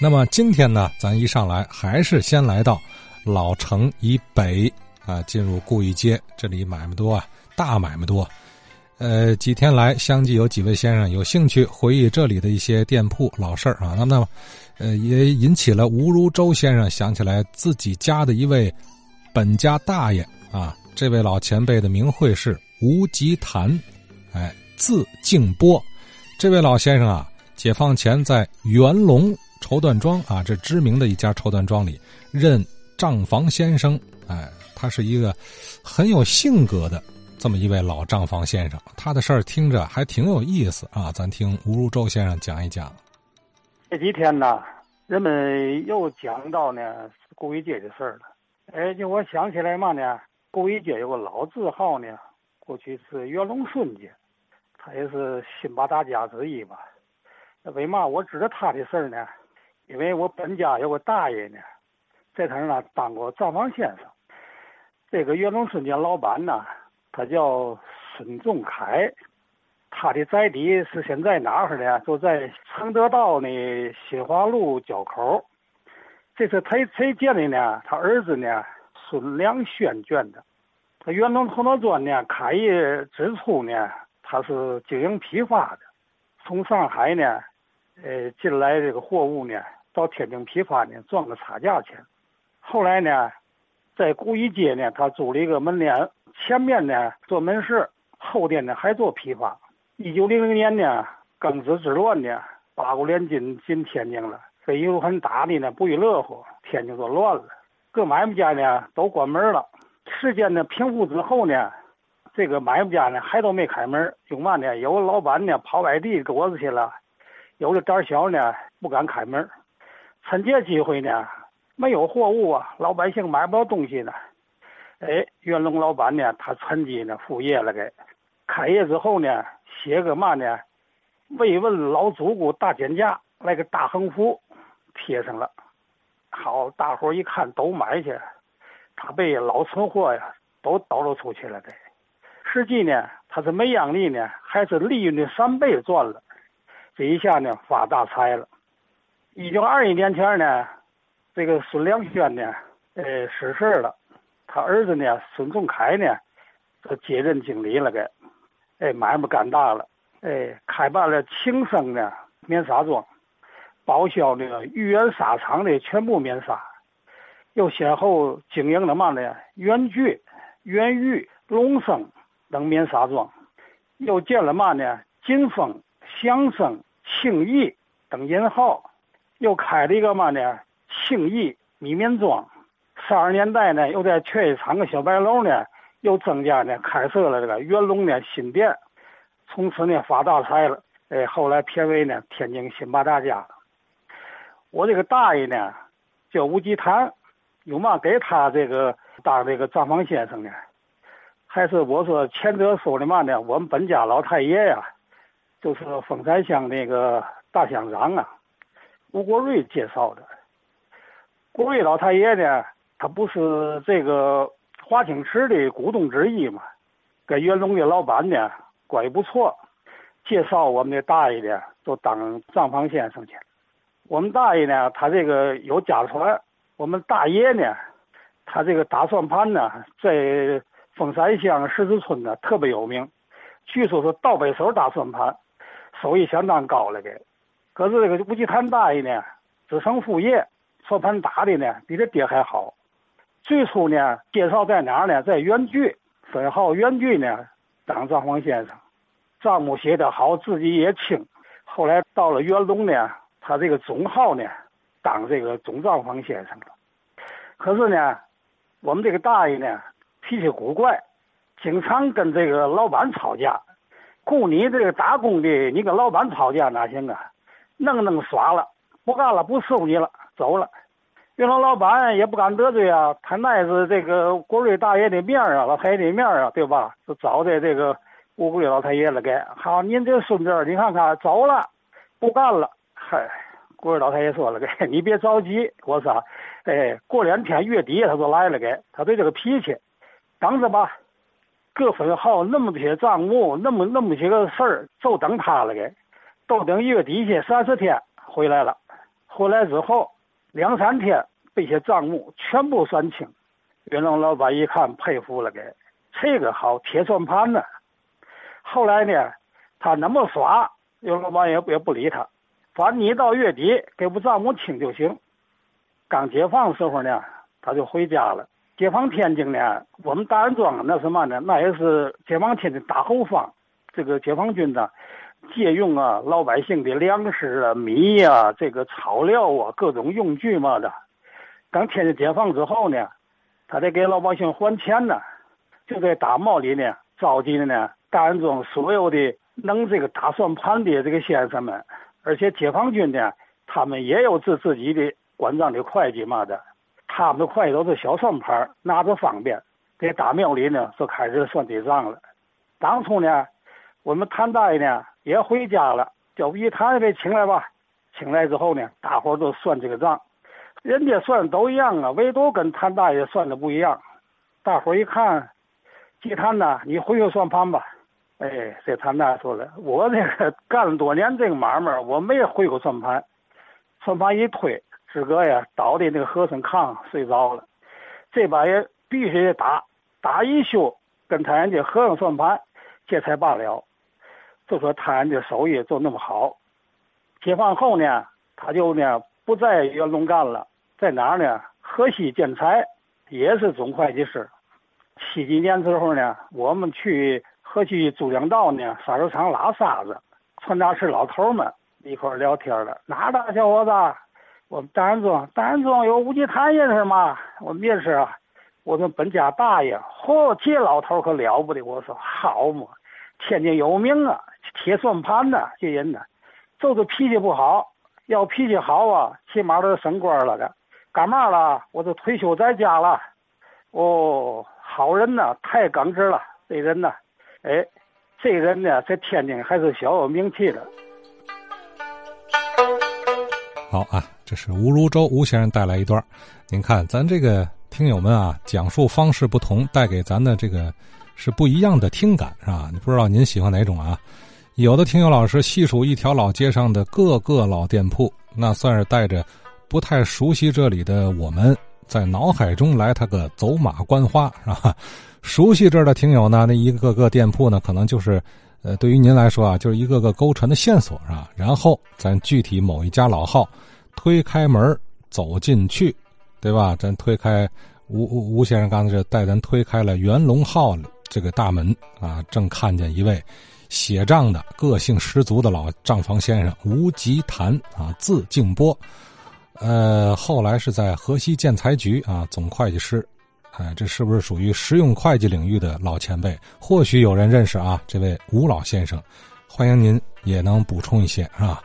那么今天呢，咱一上来还是先来到老城以北啊，进入顾义街，这里买卖多啊，大买卖多。呃，几天来相继有几位先生有兴趣回忆这里的一些店铺老事儿啊，那么，呃，也引起了吴如周先生想起来自己家的一位本家大爷啊，这位老前辈的名讳是吴吉坛，哎，字敬波，这位老先生啊，解放前在元龙。绸缎庄啊，这知名的一家绸缎庄里任账房先生，哎，他是一个很有性格的这么一位老账房先生。他的事儿听着还挺有意思啊，咱听吴如周先生讲一讲。这几天呢，人们又讲到呢顾维街的事儿了。哎，就我想起来嘛呢，顾维街有个老字号呢，过去是元龙顺街，他也是辛八大家之一吧。为嘛我知道他的事儿呢？因为我本家有个大爷呢，在他那当过账房先生。这个元龙顺街老板呢，他叫孙仲凯，他的宅邸是现在哪儿呢？就在承德道呢新华路交口。这是谁谁建的呢？他儿子呢，孙良轩建的。他元龙绸缎庄呢，开业之初呢，他是经营批发的，从上海呢。呃，进来这个货物呢，到天津批发呢，赚个差价钱。后来呢，在古一街呢，他租了一个门脸，前面呢做门市，后边呢还做批发。一九零零年呢，庚子之乱呢，八国联军进天津了，被一路很打的呢不亦乐乎，天津就乱了，各买卖家呢都关门了。事件呢平复之后呢，这个买卖家呢还都没开门，因嘛呢？有老板呢跑外地躲着去了。有的胆小呢，不敢开门。趁这机会呢，没有货物啊，老百姓买不到东西呢。哎，元龙老板呢，他趁机呢副业了给。开业之后呢，写个嘛呢？慰问老祖国大减价，来个大横幅贴上了。好，大伙一看都买去。他被老存货呀都倒流出去了给。实际呢，他是没盈利呢，还是利润的三倍赚了。这一下呢发大财了。一九二一年前呢，这个孙良轩呢，呃，失事了，他儿子呢，孙仲凯呢，就接任经理了，给，哎，买卖干大了，哎，开办了庆生的棉纱庄，报销呢豫园纱厂的全部棉纱，又先后经营了嘛呢元聚、元玉、龙生等棉纱庄，又建了嘛呢金丰。祥生、庆义等银号，又开了一个嘛呢？庆义米面庄。三十年代呢，又在雀业厂个小白楼呢，又增加呢，开设了这个元龙的新店，从此呢发大财了。哎，后来偏为呢天津新八大家。我这个大爷呢叫吴吉坛，有嘛给他这个当这个账房先生呢？还是我说前者说的嘛呢？我们本家老太爷呀。就是丰山乡那个大乡长啊，吴国瑞介绍的。国瑞老太爷呢，他不是这个华清池的股东之一嘛，跟袁隆的老板呢关系不错，介绍我们的大爷呢，就当账房先生去。我们大爷呢，他这个有家传，我们大爷呢，他这个打算盘呢，在丰山乡石子村呢特别有名，据说是倒背手打算盘。手艺相当高了，的。可是这个吴吉谭大爷呢，子承父业，算盘打的呢比他爹还好。最初呢，介绍在哪儿呢？在原剧，分号原剧呢当账房先生，账目写得好，自己也清。后来到了元龙呢，他这个总号呢当这个总账房先生了。可是呢，我们这个大爷呢脾气古怪，经常跟这个老板吵架。雇你这个打工的，你跟老板吵架哪行啊？弄弄耍了，不干了，不收你了，走了。元龙老板也不敢得罪啊，他耐着这个国瑞大爷的面啊，老太爷的面啊，对吧？就找的这个吴国瑞老太爷了，给好，您这孙子，你看看走了，不干了。嗨，国瑞老太爷说了，给 你别着急，我说，哎，过两天月底他就来了，给他对这个脾气，等着吧。各分号那么些账目，那么那么些个事儿，就等他了给，都等月底下三四天回来了。回来之后两三天，这些账目全部算清。袁隆老板一看，佩服了，给这个好铁算盘呢。后来呢，他那么耍，袁老板也也不理他，反正你到月底给我账目清就行。刚解放时候呢，他就回家了。解放天津呢，我们大安庄那什么呢？那也是解放天津大后方。这个解放军呢，借用啊老百姓的粮食啊、米呀、这个草料啊、各种用具嘛的。等天津解放之后呢，他得给老百姓还钱呢，就在大庙里呢召集的呢大安庄所有的能这个打算盘的这个先生们，而且解放军呢，他们也有自自己的管账的会计嘛的。他们的会计都是小算盘，拿着方便，在大庙里呢就开始算这账了。当初呢，我们谭大爷呢也回家了，叫一谭给请来吧。请来之后呢，大伙都算这个账，人家算的都一样啊，唯独跟谭大爷算的不一样。大伙一看，季谭呐，你回去算盘吧。哎，这谭大爷说了，我这个干了多年这个买卖，我没回过算盘，算盘一推。师哥呀，倒在那个和尚炕睡着了，这把也必须得打，打一宿，跟他人家和尚算盘，这才罢了。就说他人家手艺就那么好。解放后呢，他就呢不在元龙干了，在哪儿呢？河西建材，也是总会计师。七几年之后呢，我们去河西珠江道呢砂石场拉沙子，传达室老头们一块聊天了，哪的小伙子？我们大安庄，大安庄有吴继谭认识吗？我们认识啊。我们本家大爷，嚯，这老头可了不得。我说好嘛，天津有名啊，铁算盘呢，这人呢，就是脾气不好。要脾气好啊，起码都升官了的。干嘛了？我都退休在家了。哦，好人呐，太耿直了。这人呢，哎，这人呢，在天津还是小有名气的。好啊，这是吴如洲吴先生带来一段您看，咱这个听友们啊，讲述方式不同，带给咱的这个是不一样的听感，是吧？你不知道您喜欢哪种啊？有的听友老师细数一条老街上的各个老店铺，那算是带着不太熟悉这里的我们在脑海中来他个走马观花，是吧？熟悉这儿的听友呢，那一个个店铺呢，可能就是呃，对于您来说啊，就是一个个勾陈 的线索，是吧？然后咱具体某一家老号。推开门走进去，对吧？咱推开吴吴先生刚才是带咱推开了袁龙号这个大门啊，正看见一位写账的个性十足的老账房先生吴吉谈啊，字静波，呃，后来是在河西建材局啊总会计师，哎，这是不是属于实用会计领域的老前辈？或许有人认识啊，这位吴老先生，欢迎您也能补充一些，是吧？